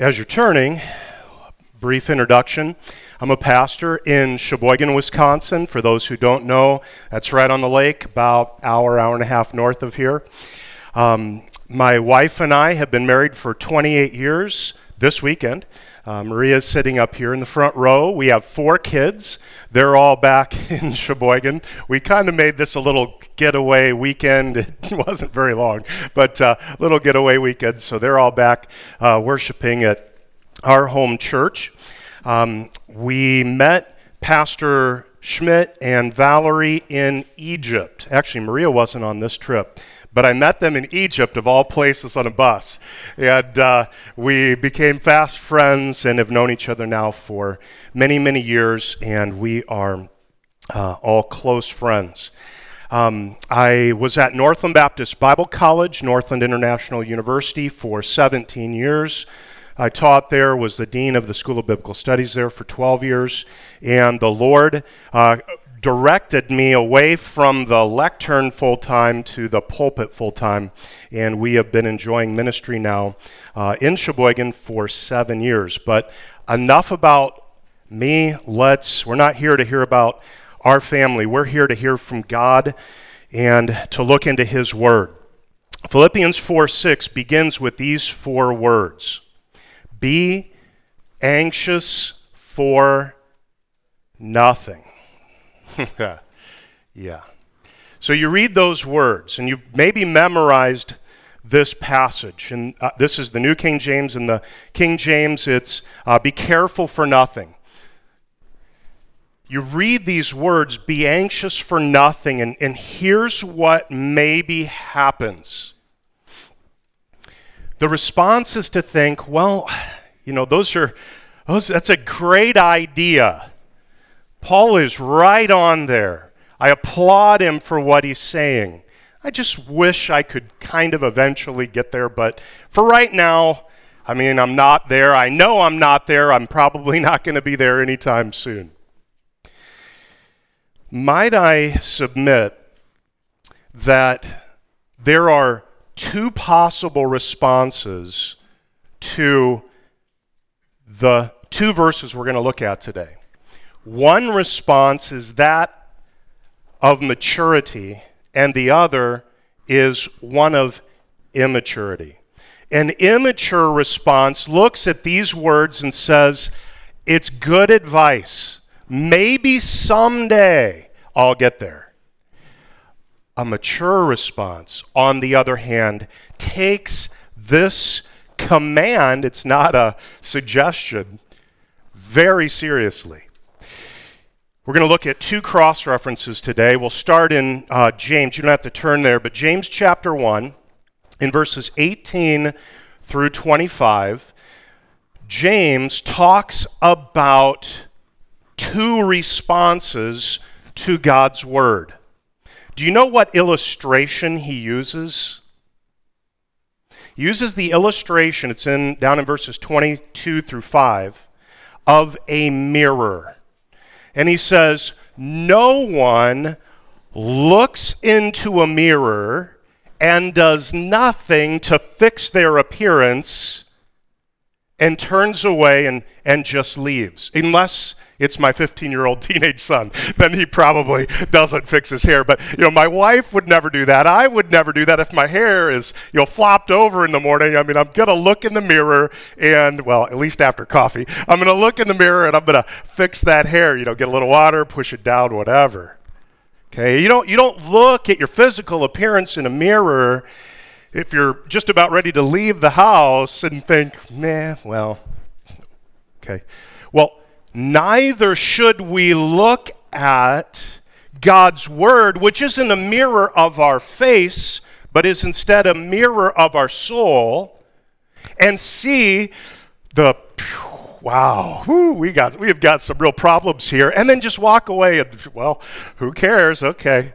As you're turning, brief introduction. I'm a pastor in Sheboygan, Wisconsin. For those who don't know, that's right on the lake, about hour, hour and a half north of here. Um, my wife and I have been married for 28 years this weekend. Uh, Maria's sitting up here in the front row. We have four kids. They're all back in Sheboygan. We kind of made this a little getaway weekend. It wasn't very long, but a uh, little getaway weekend. So they're all back uh, worshiping at our home church. Um, we met Pastor Schmidt and Valerie in Egypt. Actually, Maria wasn't on this trip but I met them in Egypt, of all places, on a bus. And uh, we became fast friends and have known each other now for many, many years, and we are uh, all close friends. Um, I was at Northland Baptist Bible College, Northland International University, for 17 years. I taught there, was the dean of the School of Biblical Studies there for 12 years, and the Lord uh, directed me away from the lectern full time to the pulpit full time. And we have been enjoying ministry now uh, in Sheboygan for seven years. But enough about me. Let's, we're not here to hear about our family. We're here to hear from God and to look into His Word. Philippians 4 6 begins with these four words Be anxious for nothing. yeah. So you read those words, and you've maybe memorized this passage. And uh, this is the New King James. and the King James, it's uh, be careful for nothing. You read these words, be anxious for nothing, and, and here's what maybe happens. The response is to think, well, you know, those are, those, that's a great idea. Paul is right on there. I applaud him for what he's saying. I just wish I could kind of eventually get there, but for right now, I mean, I'm not there. I know I'm not there. I'm probably not going to be there anytime soon. Might I submit that there are two possible responses to the two verses we're going to look at today? One response is that of maturity, and the other is one of immaturity. An immature response looks at these words and says, It's good advice. Maybe someday I'll get there. A mature response, on the other hand, takes this command, it's not a suggestion, very seriously. We're going to look at two cross references today. We'll start in uh, James. You don't have to turn there, but James chapter 1, in verses 18 through 25, James talks about two responses to God's word. Do you know what illustration he uses? Uses the illustration, it's in down in verses 22 through 5, of a mirror. And he says, No one looks into a mirror and does nothing to fix their appearance and turns away and, and just leaves. Unless it's my 15 year old teenage son, then he probably doesn't fix his hair. But, you know, my wife would never do that. I would never do that if my hair is, you know, flopped over in the morning. I mean, I'm going to look in the mirror and, well, at least after coffee, I'm going to look in the mirror and I'm going to fix that hair, you know, get a little water, push it down, whatever. Okay, you don't, you don't look at your physical appearance in a mirror if you're just about ready to leave the house and think, nah, well, okay. Well, neither should we look at God's Word, which isn't a mirror of our face, but is instead a mirror of our soul, and see the wow, whew, we got we have got some real problems here, and then just walk away and well, who cares? Okay.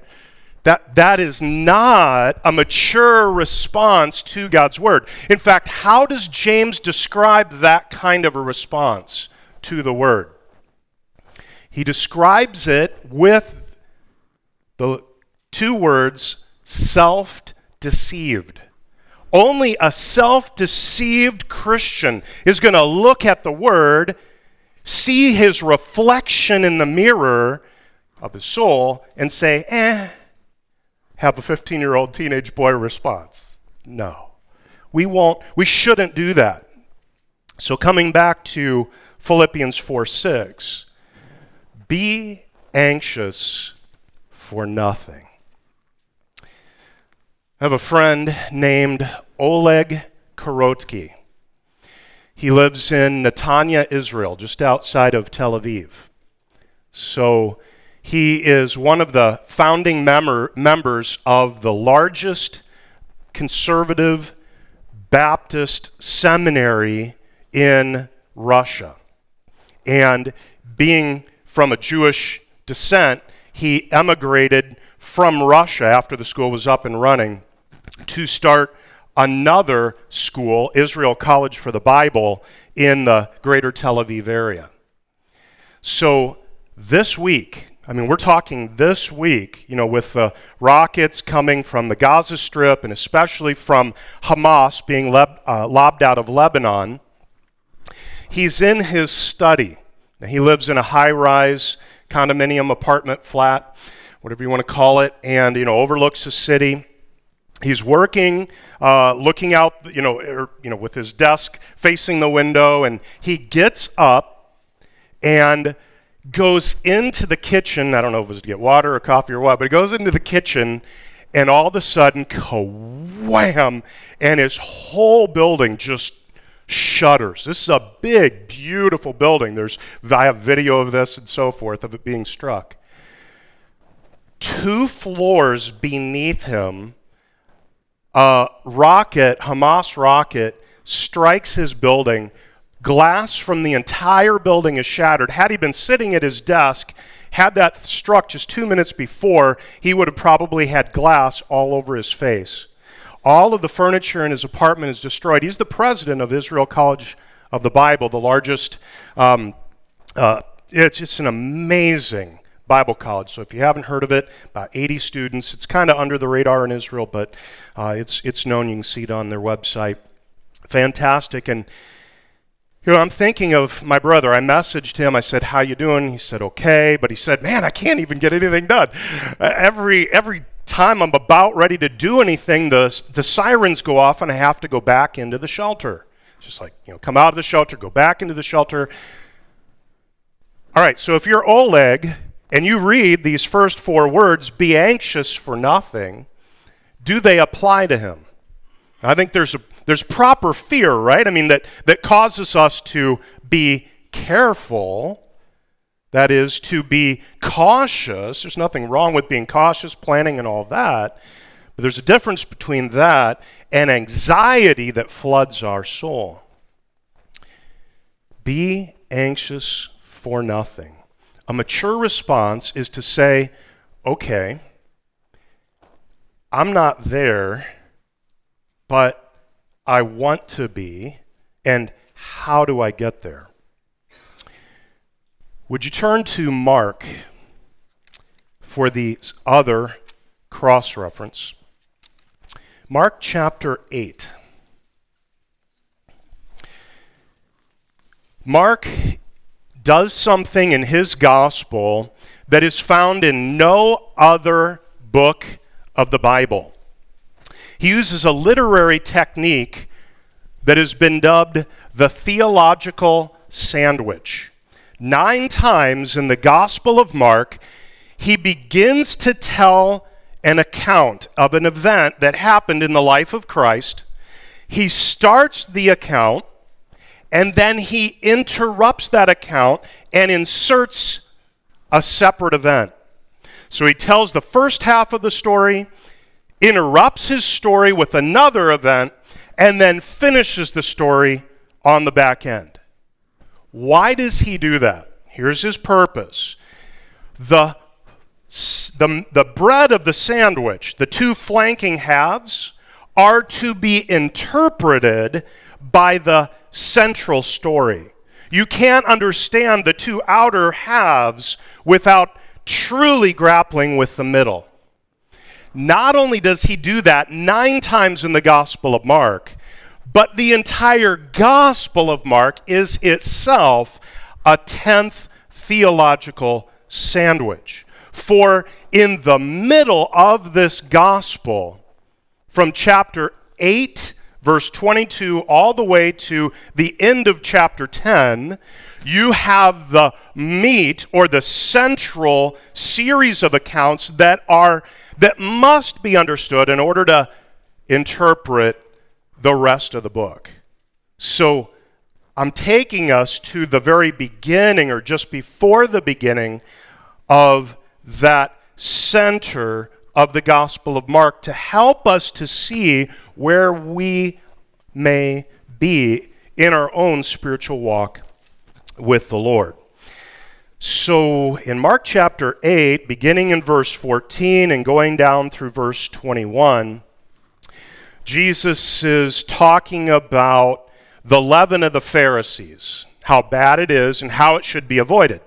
That, that is not a mature response to God's word. In fact, how does James describe that kind of a response to the word? He describes it with the two words self deceived Only a self deceived Christian is going to look at the Word, see his reflection in the mirror of the soul, and say, eh, have a 15 year old teenage boy response. No. We won't, we shouldn't do that. So, coming back to Philippians 4 6, be anxious for nothing. I have a friend named Oleg Korotsky. He lives in Netanya, Israel, just outside of Tel Aviv. So he is one of the founding member, members of the largest conservative Baptist seminary in Russia. And being from a Jewish descent, he emigrated from Russia after the school was up and running to start another school, Israel College for the Bible, in the greater Tel Aviv area. So this week, I mean, we're talking this week, you know, with the rockets coming from the Gaza Strip and especially from Hamas being uh, lobbed out of Lebanon. He's in his study. Now, he lives in a high rise condominium apartment flat, whatever you want to call it, and, you know, overlooks the city. He's working, uh, looking out, you know, er, you know, with his desk facing the window, and he gets up and goes into the kitchen. I don't know if it was to get water or coffee or what, but he goes into the kitchen and all of a sudden, wham, and his whole building just shudders. This is a big, beautiful building. There's, I have video of this and so forth of it being struck. Two floors beneath him, a rocket, Hamas rocket, strikes his building Glass from the entire building is shattered. Had he been sitting at his desk, had that struck just two minutes before, he would have probably had glass all over his face. All of the furniture in his apartment is destroyed. He's the president of Israel College of the Bible, the largest. Um, uh, it's just an amazing Bible college. So if you haven't heard of it, about 80 students. It's kind of under the radar in Israel, but uh, it's it's known. You can see it on their website. Fantastic. And you know, I'm thinking of my brother. I messaged him. I said, "How you doing?" He said, "Okay," but he said, "Man, I can't even get anything done. Uh, every every time I'm about ready to do anything, the the sirens go off, and I have to go back into the shelter. It's just like you know, come out of the shelter, go back into the shelter. All right. So if you're Oleg and you read these first four words, "Be anxious for nothing," do they apply to him? I think there's a there's proper fear, right? I mean, that, that causes us to be careful. That is, to be cautious. There's nothing wrong with being cautious, planning, and all that. But there's a difference between that and anxiety that floods our soul. Be anxious for nothing. A mature response is to say, okay, I'm not there, but I want to be, and how do I get there? Would you turn to Mark for the other cross reference? Mark chapter 8. Mark does something in his gospel that is found in no other book of the Bible. He uses a literary technique that has been dubbed the theological sandwich. Nine times in the Gospel of Mark, he begins to tell an account of an event that happened in the life of Christ. He starts the account and then he interrupts that account and inserts a separate event. So he tells the first half of the story, interrupts his story with another event, and then finishes the story on the back end. Why does he do that? Here's his purpose. The, the, the bread of the sandwich, the two flanking halves, are to be interpreted by the central story. You can't understand the two outer halves without truly grappling with the middle. Not only does he do that nine times in the Gospel of Mark, but the entire Gospel of Mark is itself a tenth theological sandwich. For in the middle of this Gospel, from chapter 8, verse 22, all the way to the end of chapter 10, you have the meat or the central series of accounts that are that must be understood in order to interpret the rest of the book. So I'm taking us to the very beginning or just before the beginning of that center of the Gospel of Mark to help us to see where we may be in our own spiritual walk with the Lord. So, in Mark chapter 8, beginning in verse 14 and going down through verse 21, Jesus is talking about the leaven of the Pharisees, how bad it is, and how it should be avoided.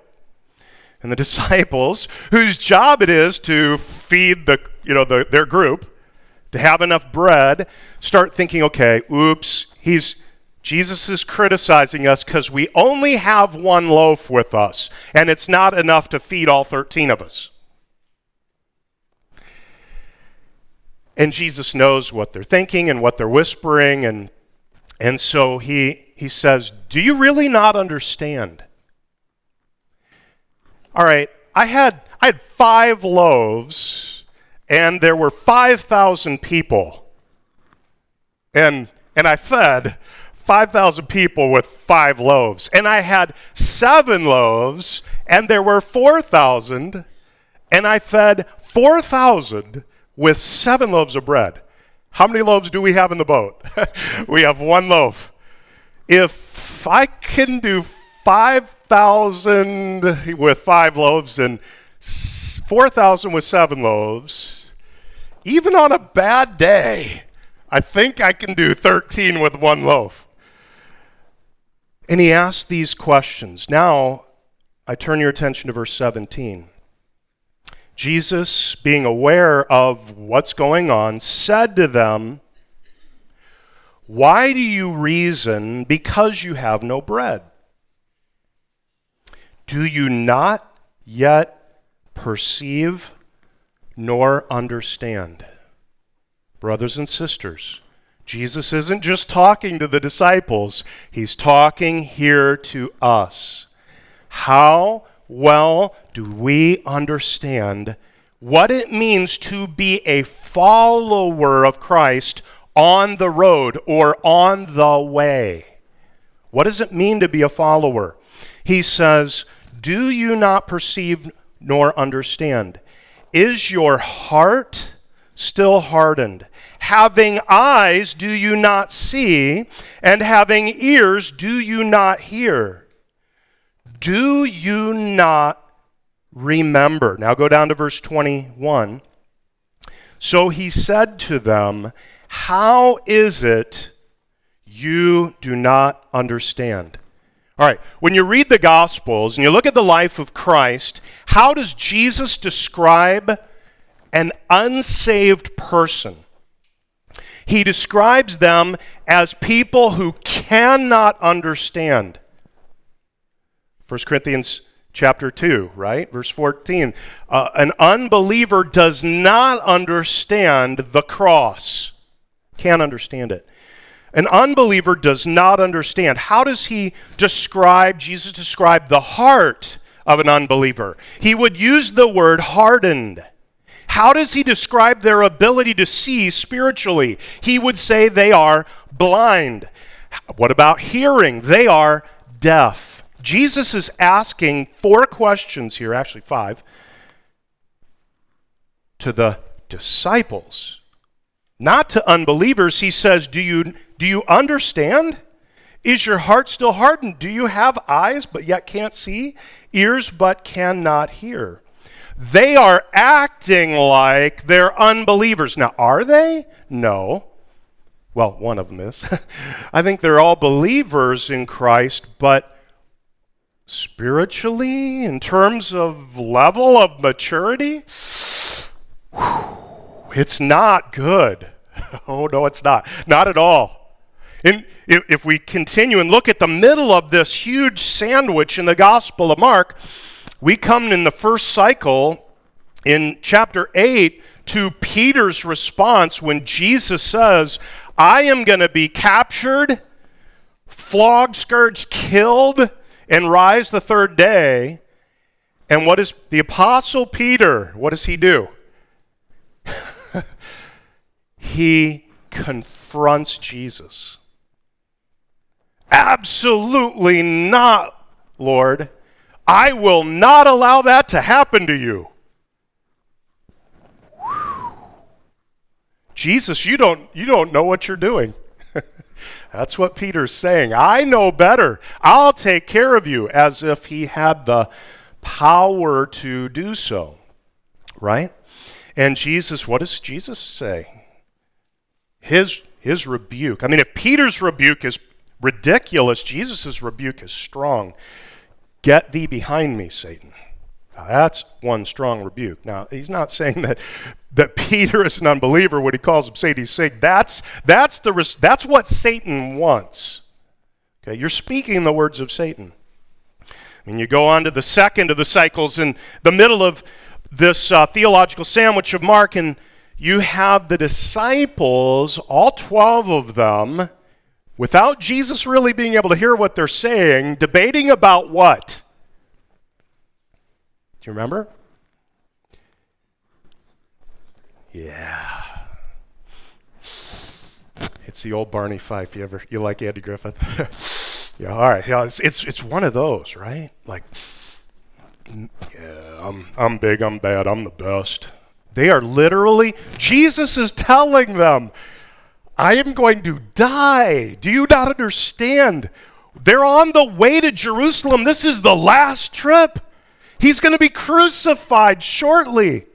And the disciples, whose job it is to feed the, you know, the, their group, to have enough bread, start thinking, okay, oops, he's Jesus is criticizing us because we only have one loaf with us, and it's not enough to feed all 13 of us. And Jesus knows what they're thinking and what they're whispering, and, and so he, he says, Do you really not understand? All right, I had, I had five loaves, and there were 5,000 people. And, and I fed 5,000 people with five loaves. And I had seven loaves, and there were 4,000, and I fed 4,000 with seven loaves of bread. How many loaves do we have in the boat? we have one loaf. If I can do 5,000 with five loaves and 4,000 with seven loaves, even on a bad day, I think I can do 13 with one loaf. And he asked these questions. Now, I turn your attention to verse 17. Jesus, being aware of what's going on, said to them, Why do you reason because you have no bread? Do you not yet perceive nor understand? Brothers and sisters, Jesus isn't just talking to the disciples, he's talking here to us. How well do we understand what it means to be a follower of Christ on the road or on the way? What does it mean to be a follower? He says, Do you not perceive nor understand? Is your heart still hardened? Having eyes, do you not see? And having ears, do you not hear? Do you not remember? Now go down to verse 21. So he said to them, How is it you do not understand? All right, when you read the Gospels and you look at the life of Christ, how does Jesus describe an unsaved person? He describes them as people who cannot understand. 1 Corinthians chapter 2, right? Verse 14. Uh, an unbeliever does not understand the cross, can't understand it. An unbeliever does not understand. How does he describe, Jesus describe the heart of an unbeliever? He would use the word hardened. How does he describe their ability to see spiritually? He would say they are blind. What about hearing? They are deaf. Jesus is asking four questions here, actually five, to the disciples, not to unbelievers. He says, Do you, do you understand? Is your heart still hardened? Do you have eyes but yet can't see? Ears but cannot hear? They are acting like they're unbelievers. Now, are they? No. Well, one of them is. I think they're all believers in Christ, but spiritually, in terms of level of maturity, it's not good. oh, no, it's not. Not at all. And if we continue and look at the middle of this huge sandwich in the Gospel of Mark, we come in the first cycle in chapter 8 to Peter's response when Jesus says, I am going to be captured, flogged, scourged, killed, and rise the third day. And what is the Apostle Peter? What does he do? he confronts Jesus. Absolutely not, Lord. I will not allow that to happen to you. Jesus, you don't, you don't know what you're doing. That's what Peter's saying. I know better. I'll take care of you, as if he had the power to do so. Right? And Jesus, what does Jesus say? His, his rebuke. I mean, if Peter's rebuke is ridiculous, Jesus' rebuke is strong. Get thee behind me, Satan. Now, that's one strong rebuke. Now, he's not saying that, that Peter is an unbeliever when he calls him Satan. He's saying that's, that's, the, that's what Satan wants. Okay, you're speaking the words of Satan. And you go on to the second of the cycles in the middle of this uh, theological sandwich of Mark, and you have the disciples, all 12 of them, without Jesus really being able to hear what they're saying, debating about what? Do you remember? Yeah. It's the old Barney Fife. You ever you like Andy Griffith? yeah, all right. Yeah, it's, it's it's one of those, right? Like yeah, I'm I'm big, I'm bad, I'm the best. They are literally Jesus is telling them, I am going to die. Do you not understand? They're on the way to Jerusalem. This is the last trip. He's going to be crucified shortly.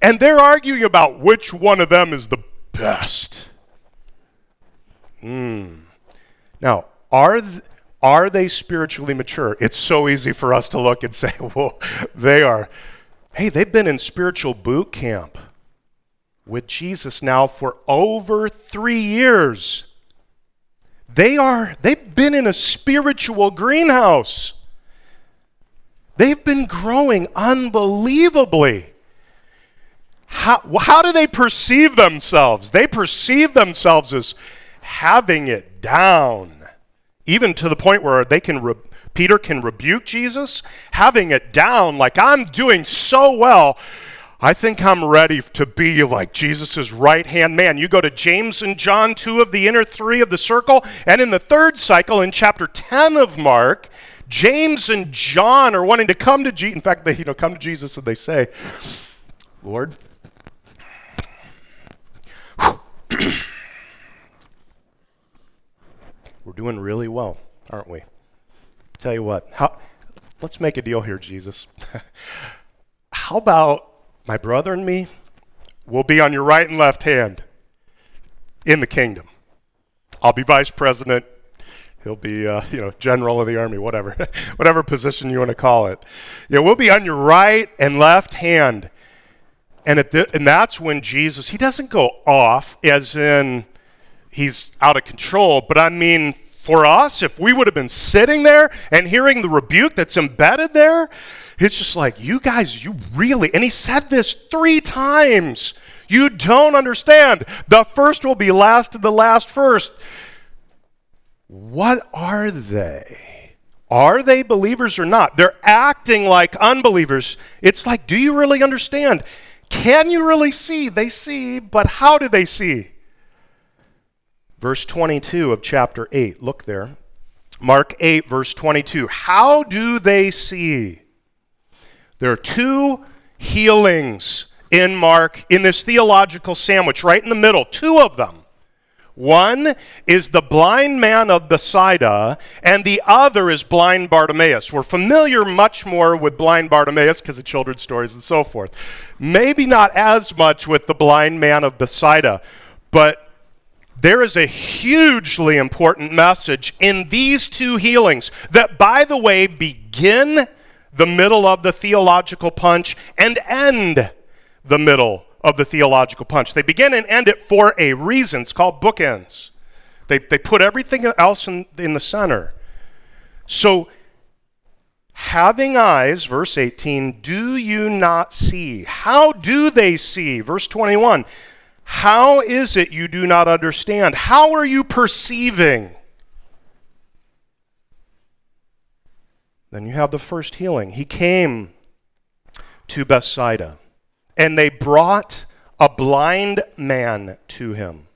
And they're arguing about which one of them is the best. Mm. Now, are, th- are they spiritually mature? It's so easy for us to look and say, well, they are. Hey, they've been in spiritual boot camp with Jesus now for over three years. They are, they've been in a spiritual greenhouse. They've been growing unbelievably. How, how do they perceive themselves? They perceive themselves as having it down, even to the point where they can re- Peter can rebuke Jesus, having it down like I'm doing so well. I think I'm ready to be like Jesus' right hand man. You go to James and John, two of the inner three of the circle, and in the third cycle, in chapter 10 of Mark, James and John are wanting to come to Jesus. In fact, they you know come to Jesus and they say, "Lord, we're doing really well, aren't we? Tell you what, how, let's make a deal here, Jesus. how about my brother and me? We'll be on your right and left hand in the kingdom. I'll be vice president. He'll be, uh, you know, general of the army, whatever, whatever position you want to call it. Yeah, we'll be on your right and left hand. And, at the, and that's when Jesus, he doesn't go off as in he's out of control, but I mean, for us, if we would have been sitting there and hearing the rebuke that's embedded there, it's just like, you guys, you really, and he said this three times. You don't understand. The first will be last and the last first. What are they? Are they believers or not? They're acting like unbelievers. It's like, do you really understand? Can you really see? They see, but how do they see? Verse 22 of chapter 8. Look there. Mark 8, verse 22. How do they see? There are two healings in Mark in this theological sandwich, right in the middle, two of them. One is the blind man of Bethsaida, and the other is blind Bartimaeus. We're familiar much more with blind Bartimaeus because of children's stories and so forth. Maybe not as much with the blind man of Bethsaida, but there is a hugely important message in these two healings that, by the way, begin the middle of the theological punch and end the middle of the theological punch. They begin and end it for a reason. It's called bookends. They, they put everything else in, in the center. So, having eyes, verse 18, do you not see? How do they see? Verse 21, how is it you do not understand? How are you perceiving? Then you have the first healing. He came to Bethsaida, and they brought a blind man to him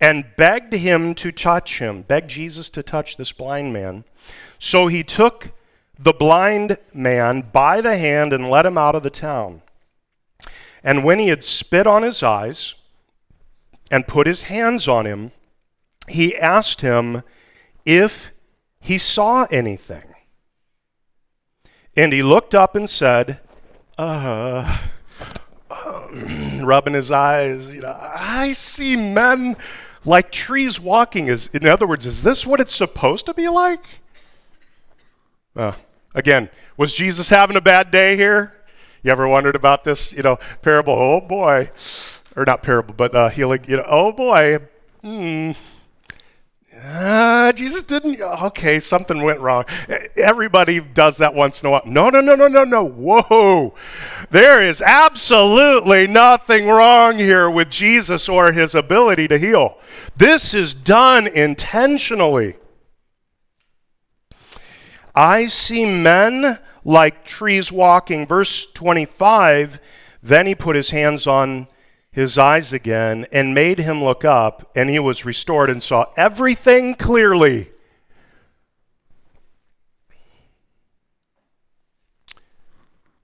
and begged him to touch him, begged Jesus to touch this blind man. So he took the blind man by the hand and led him out of the town. And when he had spit on his eyes and put his hands on him, he asked him if he saw anything. And he looked up and said, uh, um, rubbing his eyes, you know, I see men like trees walking. Is in other words, is this what it's supposed to be like? Uh, again, was Jesus having a bad day here? You ever wondered about this, you know, parable? Oh boy, or not parable, but uh, healing. You know, oh boy, hmm. Uh, Jesus didn't. Okay, something went wrong. Everybody does that once in a while. No, no, no, no, no, no. Whoa. There is absolutely nothing wrong here with Jesus or his ability to heal. This is done intentionally. I see men like trees walking. Verse 25 Then he put his hands on his eyes again and made him look up, and he was restored and saw everything clearly.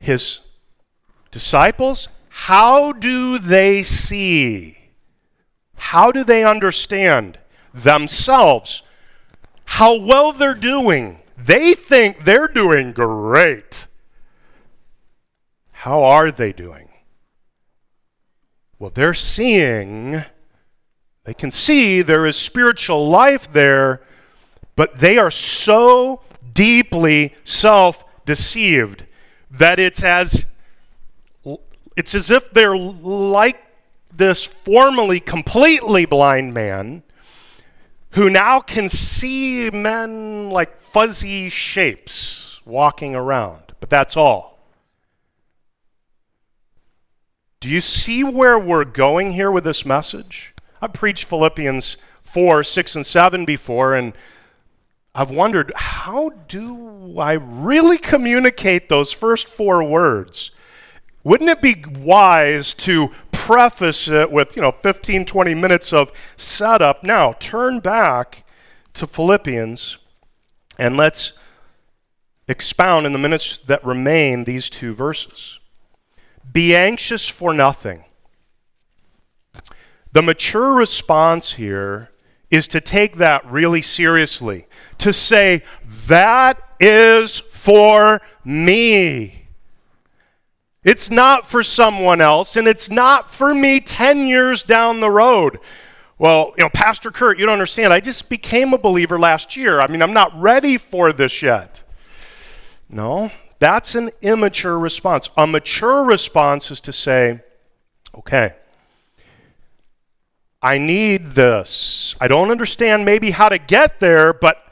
His disciples, how do they see? How do they understand themselves? How well they're doing? They think they're doing great. How are they doing? Well, they're seeing, they can see there is spiritual life there, but they are so deeply self deceived that it's as it's as if they're like this formerly completely blind man who now can see men like fuzzy shapes walking around. But that's all. Do you see where we're going here with this message? I've preached Philippians 4, 6, and 7 before, and I've wondered how do I really communicate those first four words? Wouldn't it be wise to preface it with, you know, 15, 20 minutes of setup? Now, turn back to Philippians and let's expound in the minutes that remain these two verses. Be anxious for nothing. The mature response here is to take that really seriously, to say, that is for me. It's not for someone else, and it's not for me 10 years down the road. Well, you know, Pastor Kurt, you don't understand. I just became a believer last year. I mean, I'm not ready for this yet. No, that's an immature response. A mature response is to say, okay, I need this. I don't understand maybe how to get there, but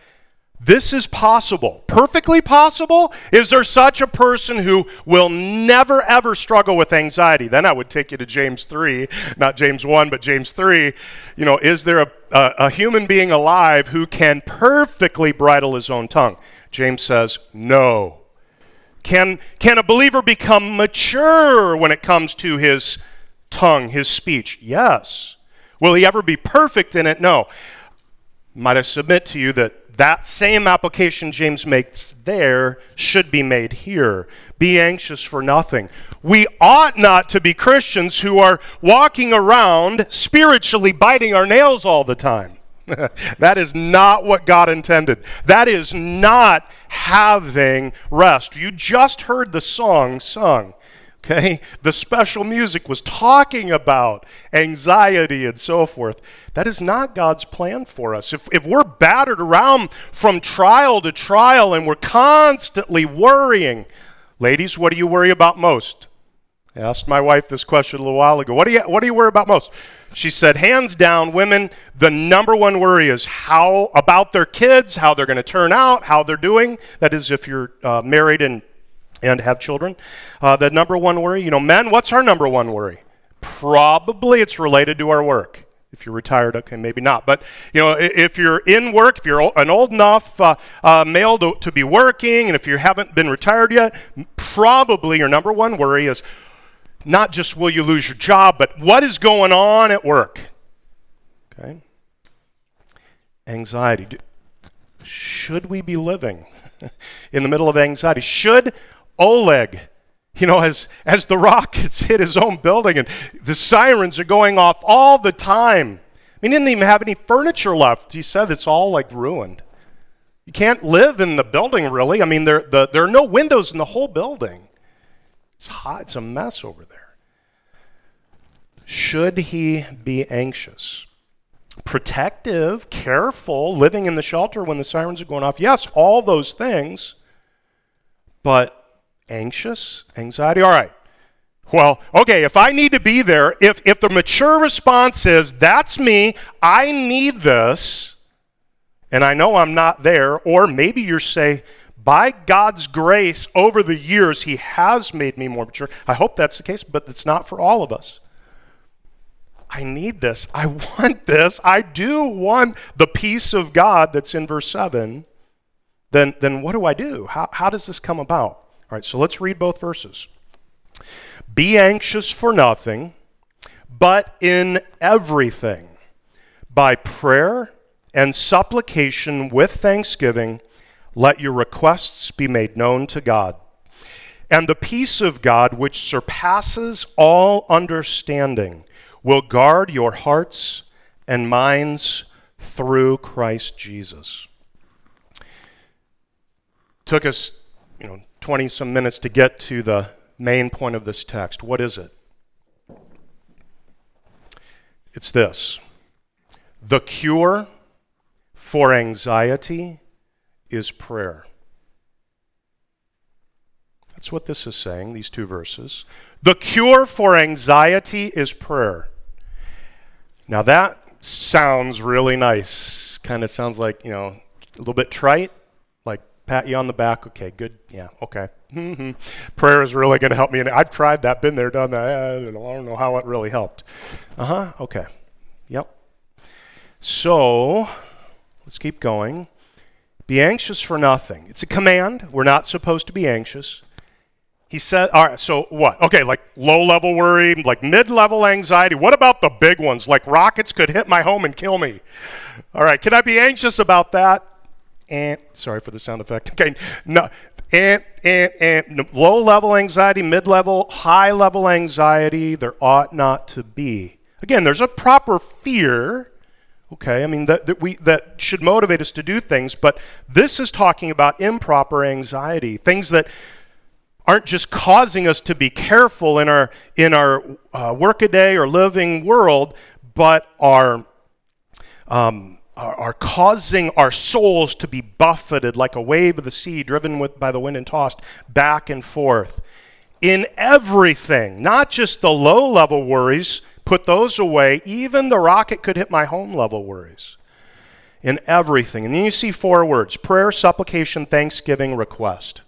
this is possible. Perfectly possible? Is there such a person who will never ever struggle with anxiety? Then I would take you to James 3, not James 1, but James 3. You know, is there a, a, a human being alive who can perfectly bridle his own tongue? James says, no. Can, can a believer become mature when it comes to his tongue, his speech? Yes. Will he ever be perfect in it? No. Might I submit to you that that same application James makes there should be made here. Be anxious for nothing. We ought not to be Christians who are walking around spiritually biting our nails all the time. that is not what God intended. That is not having rest. You just heard the song sung. Okay? The special music was talking about anxiety and so forth. That is not God's plan for us. If, if we're battered around from trial to trial and we're constantly worrying, ladies, what do you worry about most? I asked my wife this question a little while ago. What do you what do you worry about most? She said, hands down, women, the number one worry is how about their kids, how they're going to turn out, how they're doing. That is, if you're uh, married and and have children. Uh, the number one worry, you know, men, what's our number one worry? Probably it's related to our work. If you're retired, okay, maybe not. But you know, if you're in work, if you're an old enough uh, uh, male to, to be working, and if you haven't been retired yet, probably your number one worry is not just will you lose your job, but what is going on at work? Okay? Anxiety. Should we be living in the middle of anxiety? Should Oleg, you know, as, as the rockets hit his own building and the sirens are going off all the time, I mean, he didn't even have any furniture left. He said it's all like ruined. You can't live in the building, really. I mean, there, the, there are no windows in the whole building. It's hot, it's a mess over there. Should he be anxious? Protective, careful, living in the shelter when the sirens are going off. Yes, all those things. But anxious, anxiety, all right. Well, okay, if I need to be there, if, if the mature response is, that's me, I need this, and I know I'm not there, or maybe you're say, by God's grace, over the years, He has made me more mature. I hope that's the case, but it's not for all of us. I need this. I want this. I do want the peace of God that's in verse 7. Then, then what do I do? How, how does this come about? All right, so let's read both verses. Be anxious for nothing, but in everything, by prayer and supplication with thanksgiving, let your requests be made known to God. And the peace of God, which surpasses all understanding, will guard your hearts and minds through Christ Jesus. Took us, you know, 20 some minutes to get to the main point of this text. What is it? It's this the cure for anxiety is prayer. That's what this is saying, these two verses. The cure for anxiety is prayer. Now that sounds really nice. Kind of sounds like, you know, a little bit trite, like pat you on the back. Okay, good. Yeah, okay. Mm-hmm. Prayer is really going to help me. And I've tried that, been there, done that. I don't know how it really helped. Uh huh. Okay. Yep. So let's keep going. Be anxious for nothing. It's a command. We're not supposed to be anxious. He said, all right, so what? Okay, like low level worry, like mid level anxiety. What about the big ones? Like rockets could hit my home and kill me. All right, can I be anxious about that? And sorry for the sound effect. Okay, no, and and and low level anxiety, mid level, high level anxiety. There ought not to be. Again, there's a proper fear Okay, I mean that, that we that should motivate us to do things, but this is talking about improper anxiety, things that aren't just causing us to be careful in our in our uh, workaday or living world, but are, um, are are causing our souls to be buffeted like a wave of the sea, driven with by the wind and tossed back and forth. In everything, not just the low level worries Put those away. Even the rocket could hit my home level worries. In everything. And then you see four words prayer, supplication, thanksgiving, request.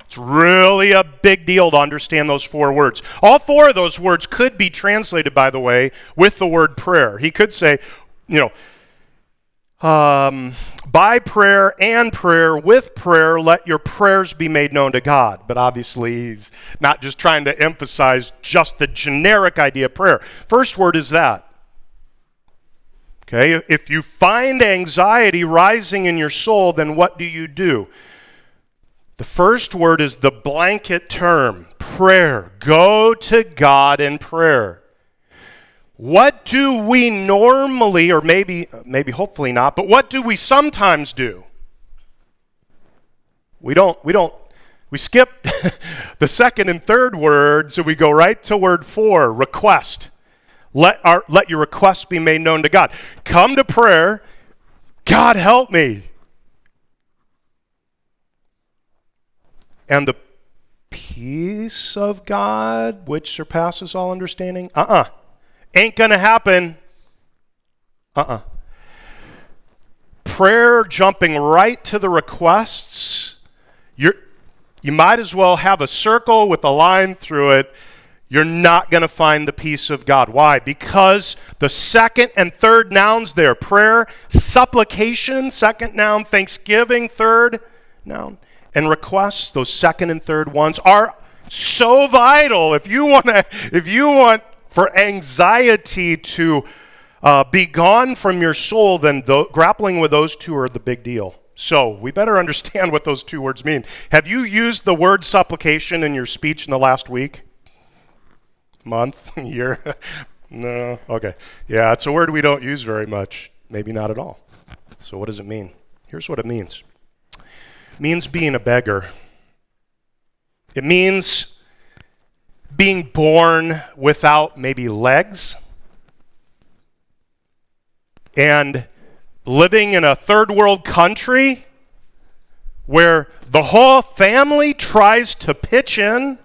It's really a big deal to understand those four words. All four of those words could be translated, by the way, with the word prayer. He could say, you know, um, by prayer and prayer, with prayer, let your prayers be made known to God. But obviously, he's not just trying to emphasize just the generic idea of prayer. First word is that. Okay, if you find anxiety rising in your soul, then what do you do? The first word is the blanket term prayer. Go to God in prayer. What do we normally, or maybe, maybe hopefully not, but what do we sometimes do? We don't, we don't, we skip the second and third word, so we go right to word four, request. Let, our, let your requests be made known to God. Come to prayer, God help me. And the peace of God, which surpasses all understanding? Uh uh Ain't going to happen. Uh uh Prayer jumping right to the requests. You're, you might as well have a circle with a line through it. You're not going to find the peace of God. Why? Because the second and third nouns there prayer, supplication, second noun, thanksgiving, third noun, and requests, those second and third ones, are so vital. If you want to, if you want for anxiety to uh, be gone from your soul, then th- grappling with those two are the big deal. So we better understand what those two words mean. Have you used the word supplication in your speech in the last week? Month? Year? no. Okay. Yeah, it's a word we don't use very much. Maybe not at all. So what does it mean? Here's what it means. It means being a beggar. It means being born without maybe legs and living in a third world country where the whole family tries to pitch in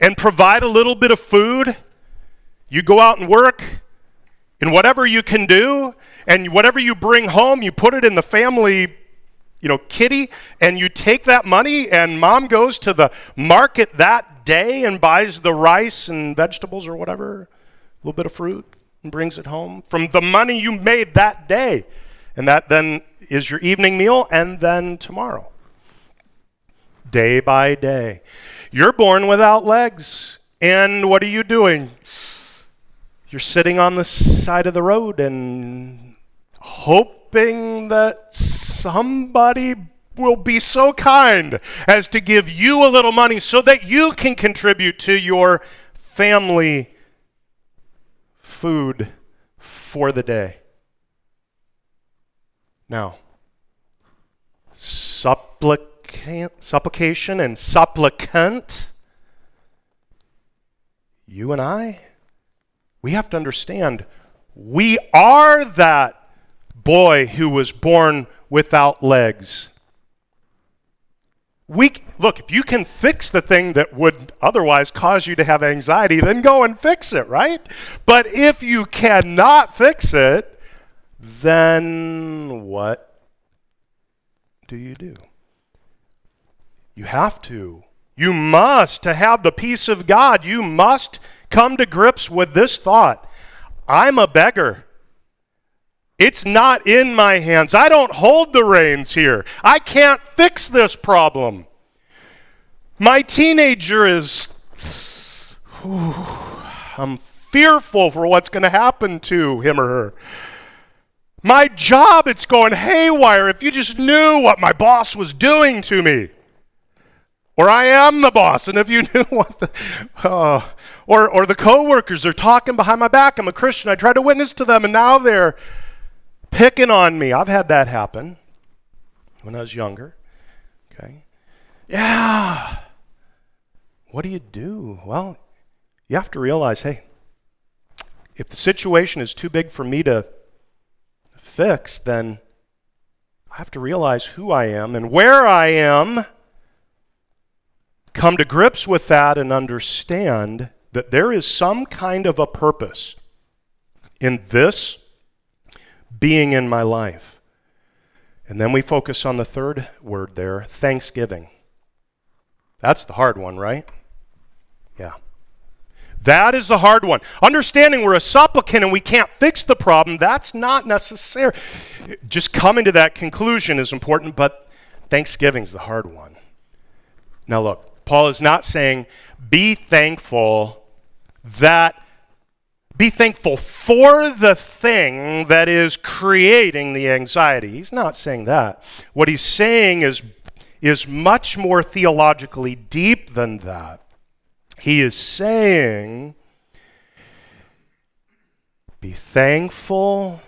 and provide a little bit of food. You go out and work in whatever you can do, and whatever you bring home, you put it in the family, you know, kitty, and you take that money, and mom goes to the market that day and buys the rice and vegetables or whatever, a little bit of fruit, and brings it home from the money you made that day. And that then is your evening meal, and then tomorrow. Day by day. You're born without legs. And what are you doing? You're sitting on the side of the road and hoping that somebody will be so kind as to give you a little money so that you can contribute to your family food for the day. Now, supplication and supplicant, you and I, we have to understand we are that boy who was born without legs. We, look, if you can fix the thing that would otherwise cause you to have anxiety, then go and fix it, right? But if you cannot fix it, then what do you do? You have to. You must, to have the peace of God, you must come to grips with this thought I'm a beggar. It's not in my hands. I don't hold the reins here. I can't fix this problem. My teenager is. Whew, I'm fearful for what's going to happen to him or her. My job, it's going haywire. If you just knew what my boss was doing to me. Or I am the boss, and if you knew what the. Uh, or, or the coworkers are talking behind my back. I'm a Christian. I try to witness to them, and now they're picking on me. I've had that happen when I was younger. Okay. Yeah. What do you do? Well, you have to realize hey, if the situation is too big for me to fix, then I have to realize who I am and where I am, come to grips with that, and understand that there is some kind of a purpose in this being in my life. And then we focus on the third word there thanksgiving. That's the hard one, right? Yeah. That is the hard one. Understanding we're a supplicant and we can't fix the problem, that's not necessary. Just coming to that conclusion is important, but thanksgiving's the hard one. Now, look, Paul is not saying be thankful that be thankful for the thing that is creating the anxiety. He's not saying that. What he's saying is, is much more theologically deep than that. He is saying, be thankful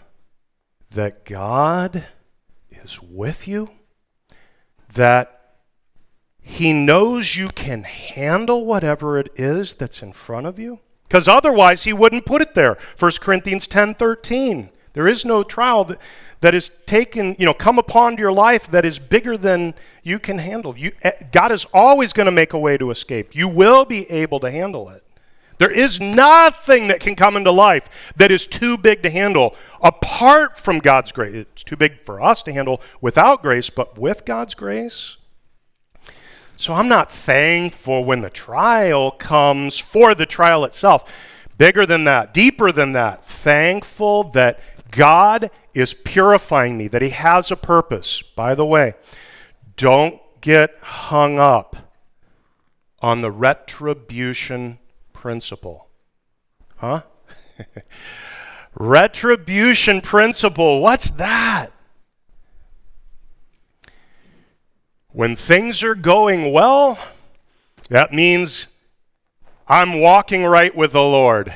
that God is with you, that He knows you can handle whatever it is that's in front of you. Because otherwise, he wouldn't put it there. 1 Corinthians 10 13. There is no trial that, that is taken, you know, come upon your life that is bigger than you can handle. You, eh, God is always going to make a way to escape. You will be able to handle it. There is nothing that can come into life that is too big to handle apart from God's grace. It's too big for us to handle without grace, but with God's grace. So I'm not thankful when the trial comes for the trial itself. Bigger than that, deeper than that. Thankful that God is purifying me, that He has a purpose. By the way, don't get hung up on the retribution principle. Huh? retribution principle. What's that? When things are going well, that means I'm walking right with the Lord.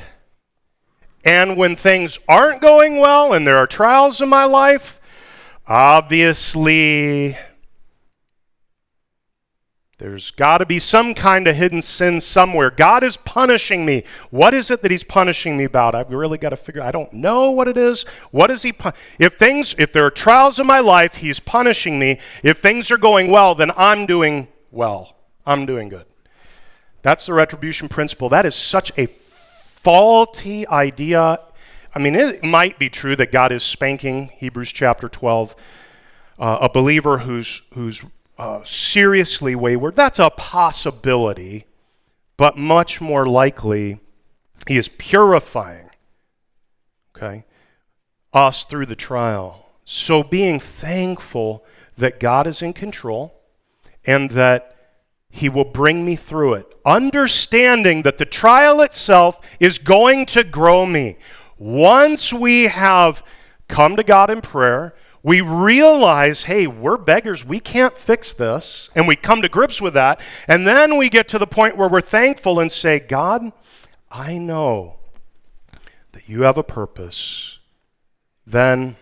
And when things aren't going well and there are trials in my life, obviously there's got to be some kind of hidden sin somewhere. God is punishing me. What is it that he's punishing me about? I've really got to figure I don't know what it is. What is he pu- If things if there are trials in my life, he's punishing me. If things are going well, then I'm doing well. I'm doing good. That's the retribution principle. That is such a faulty idea. I mean, it might be true that God is spanking, Hebrews chapter 12, uh, a believer who's, who's uh, seriously wayward. That's a possibility, but much more likely, He is purifying, okay, us through the trial. So being thankful that God is in control and that he will bring me through it. Understanding that the trial itself is going to grow me. Once we have come to God in prayer, we realize, hey, we're beggars. We can't fix this. And we come to grips with that. And then we get to the point where we're thankful and say, God, I know that you have a purpose. Then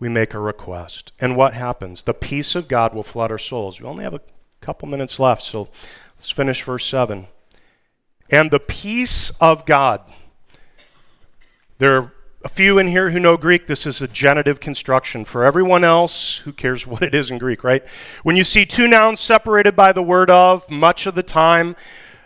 we make a request. And what happens? The peace of God will flood our souls. We only have a couple minutes left, so let's finish verse 7. And the peace of God. There a few in here who know Greek. This is a genitive construction. For everyone else, who cares what it is in Greek, right? When you see two nouns separated by the word of, much of the time,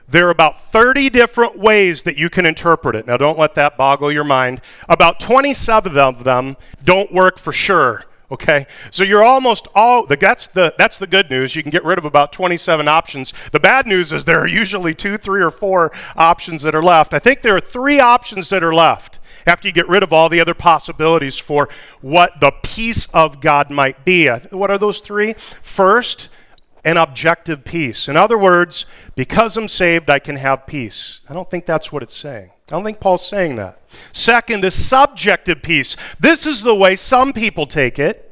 there are about 30 different ways that you can interpret it. Now, don't let that boggle your mind. About 27 of them don't work for sure. Okay, so you're almost all the that's the that's the good news. You can get rid of about 27 options. The bad news is there are usually two, three, or four options that are left. I think there are three options that are left after you get rid of all the other possibilities for what the peace of God might be. What are those three? First, an objective peace. In other words, because I'm saved, I can have peace. I don't think that's what it's saying. I don't think Paul's saying that. Second, a subjective peace. This is the way some people take it.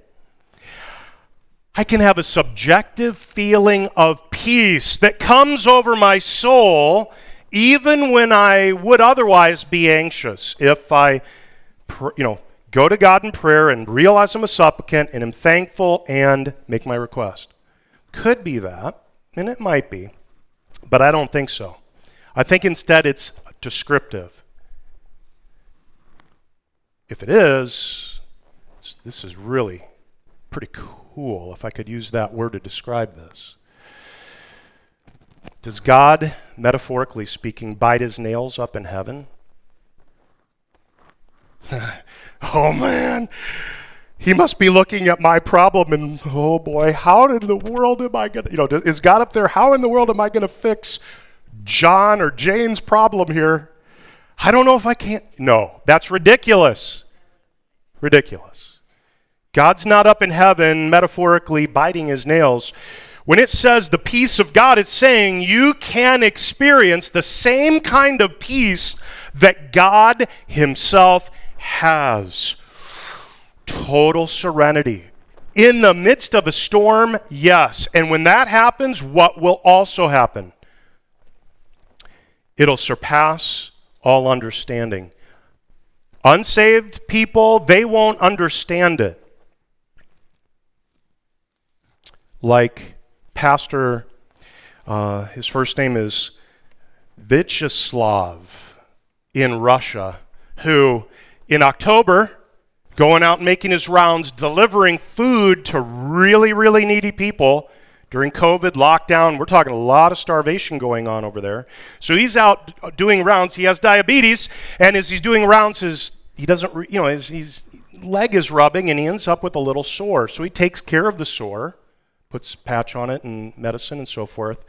I can have a subjective feeling of peace that comes over my soul even when I would otherwise be anxious. If I, you know, go to God in prayer and realize I'm a supplicant and am thankful and make my request. Could be that, and it might be, but I don't think so. I think instead it's descriptive. If it is, this is really pretty cool, if I could use that word to describe this. Does God, metaphorically speaking, bite his nails up in heaven? oh man, he must be looking at my problem and, oh boy, how in the world am I going to, you know, is God up there? How in the world am I going to fix John or Jane's problem here? I don't know if I can't. No, that's ridiculous. Ridiculous. God's not up in heaven metaphorically biting his nails. When it says the peace of God, it's saying you can experience the same kind of peace that God Himself has total serenity. In the midst of a storm, yes. And when that happens, what will also happen? It'll surpass all understanding. Unsaved people, they won't understand it. Like Pastor, uh, his first name is Vyacheslav in Russia, who in October, going out and making his rounds, delivering food to really, really needy people during COVID lockdown. We're talking a lot of starvation going on over there. So he's out doing rounds. He has diabetes, and as he's doing rounds, his he doesn't, you know, his, his leg is rubbing, and he ends up with a little sore. So he takes care of the sore, puts patch on it and medicine and so forth.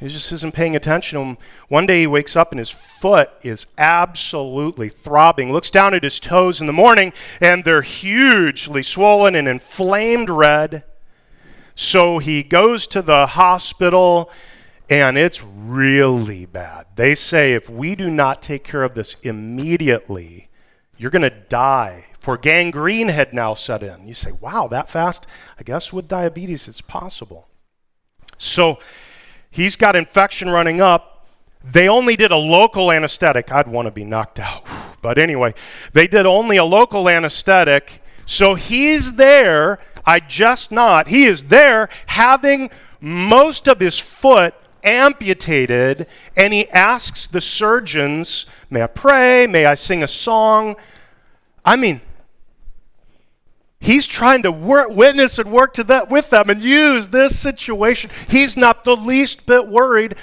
He just isn't paying attention. One day he wakes up and his foot is absolutely throbbing. Looks down at his toes in the morning and they're hugely swollen and inflamed red. So he goes to the hospital and it's really bad. They say if we do not take care of this immediately, you're going to die. For gangrene had now set in. You say, wow, that fast? I guess with diabetes it's possible. So He's got infection running up. They only did a local anesthetic. I'd want to be knocked out. But anyway, they did only a local anesthetic. So he's there. I just not. He is there having most of his foot amputated, and he asks the surgeons, May I pray? May I sing a song? I mean, He's trying to work, witness and work to that with them and use this situation. He's not the least bit worried.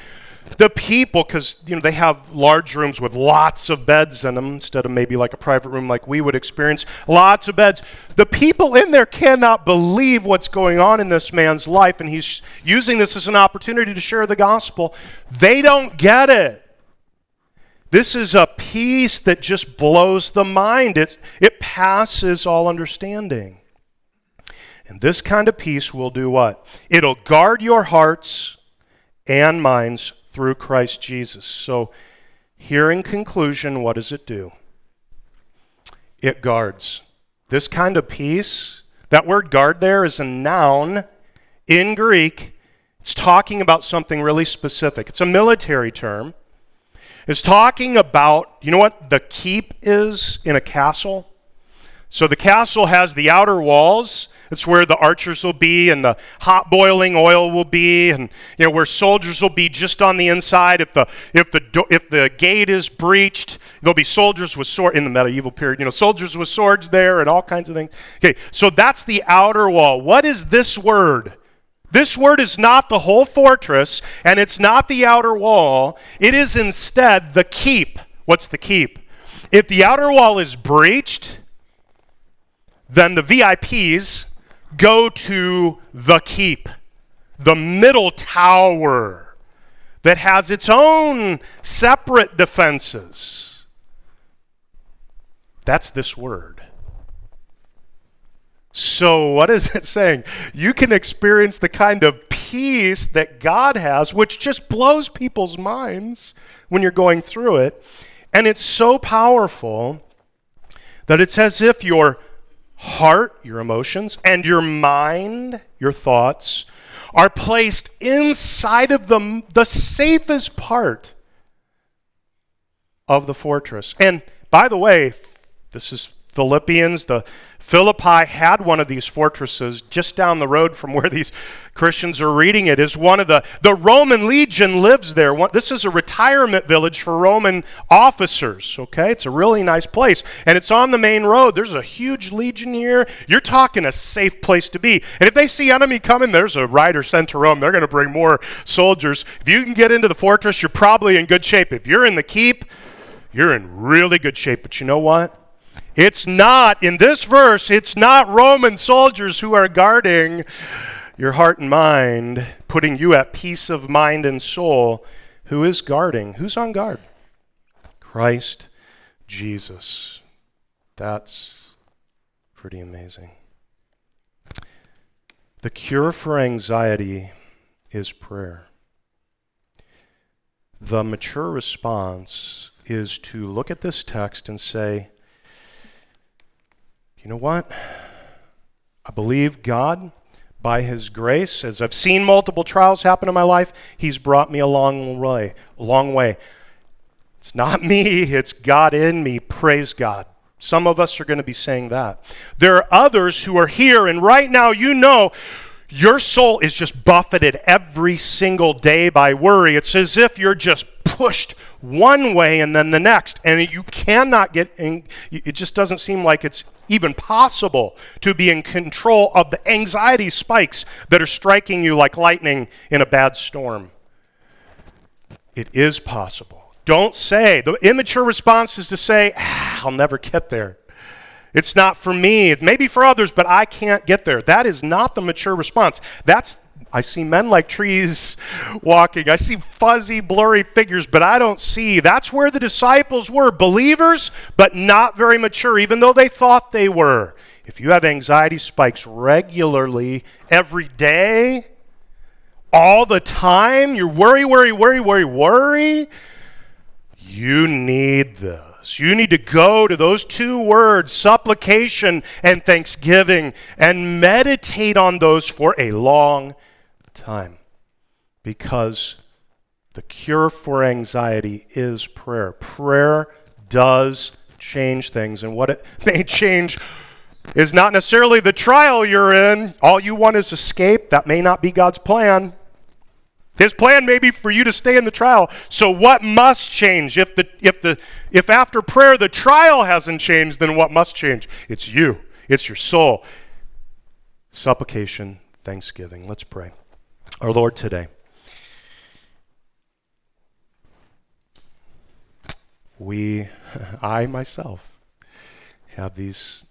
The people, because you know they have large rooms with lots of beds in them instead of maybe like a private room like we would experience, lots of beds. The people in there cannot believe what's going on in this man's life, and he's using this as an opportunity to share the gospel. They don't get it. This is a peace that just blows the mind. It, it passes all understanding. And this kind of peace will do what? It'll guard your hearts and minds through Christ Jesus. So, here in conclusion, what does it do? It guards. This kind of peace, that word guard there is a noun in Greek. It's talking about something really specific. It's a military term is talking about, you know what the keep is in a castle? So the castle has the outer walls. It's where the archers will be and the hot boiling oil will be and you know where soldiers will be just on the inside if the if the if the gate is breached there'll be soldiers with sword in the medieval period you know soldiers with swords there and all kinds of things. Okay, so that's the outer wall. What is this word? This word is not the whole fortress, and it's not the outer wall. It is instead the keep. What's the keep? If the outer wall is breached, then the VIPs go to the keep, the middle tower that has its own separate defenses. That's this word. So, what is it saying? You can experience the kind of peace that God has, which just blows people's minds when you're going through it. And it's so powerful that it's as if your heart, your emotions, and your mind, your thoughts, are placed inside of the, the safest part of the fortress. And by the way, this is Philippians, the Philippi had one of these fortresses just down the road from where these Christians are reading it. Is one of the the Roman legion lives there. This is a retirement village for Roman officers. Okay, it's a really nice place, and it's on the main road. There's a huge legion here. You're talking a safe place to be. And if they see enemy coming, there's a rider sent to Rome. They're going to bring more soldiers. If you can get into the fortress, you're probably in good shape. If you're in the keep, you're in really good shape. But you know what? It's not, in this verse, it's not Roman soldiers who are guarding your heart and mind, putting you at peace of mind and soul. Who is guarding? Who's on guard? Christ Jesus. That's pretty amazing. The cure for anxiety is prayer. The mature response is to look at this text and say, you know what? I believe God, by His grace, as I've seen multiple trials happen in my life, He's brought me a long way. A long way. It's not me, it's God in me. Praise God. Some of us are going to be saying that. There are others who are here, and right now you know your soul is just buffeted every single day by worry. It's as if you're just pushed one way and then the next. And you cannot get in, it just doesn't seem like it's even possible to be in control of the anxiety spikes that are striking you like lightning in a bad storm. It is possible. Don't say, the immature response is to say, ah, I'll never get there. It's not for me. It may be for others, but I can't get there. That is not the mature response. That's I see men like trees walking. I see fuzzy, blurry figures, but I don't see. That's where the disciples were believers, but not very mature, even though they thought they were. If you have anxiety spikes regularly, every day, all the time, you're worry, worry, worry, worry, worry, you need this. You need to go to those two words, supplication and thanksgiving, and meditate on those for a long time. Because the cure for anxiety is prayer. Prayer does change things, and what it may change is not necessarily the trial you're in. All you want is escape. That may not be God's plan. His plan may be for you to stay in the trial. So what must change? If the if the if after prayer the trial hasn't changed, then what must change? It's you. It's your soul. Supplication, thanksgiving. Let's pray. Our Lord today. We I myself have these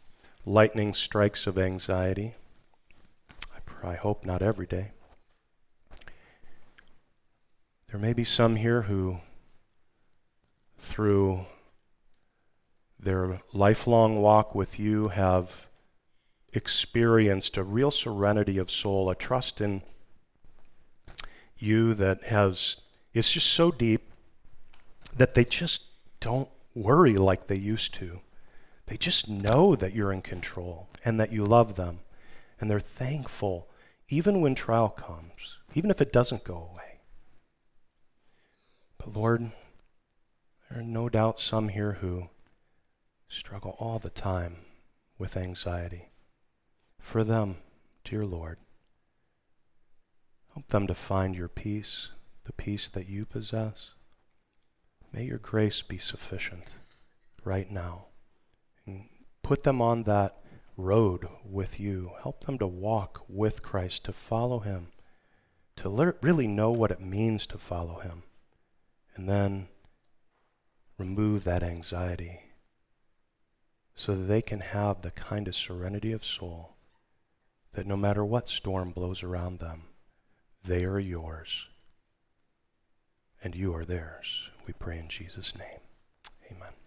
lightning strikes of anxiety. I, I hope not every day. There may be some here who, through their lifelong walk with you, have experienced a real serenity of soul, a trust in you that has, it's just so deep that they just don't worry like they used to. They just know that you're in control and that you love them. And they're thankful even when trial comes, even if it doesn't go away. But Lord, there are no doubt some here who struggle all the time with anxiety. For them, dear Lord, help them to find your peace, the peace that you possess. May your grace be sufficient right now. And put them on that road with you. Help them to walk with Christ, to follow him, to le- really know what it means to follow him and then remove that anxiety so that they can have the kind of serenity of soul that no matter what storm blows around them, they are yours and you are theirs. We pray in Jesus' name. Amen.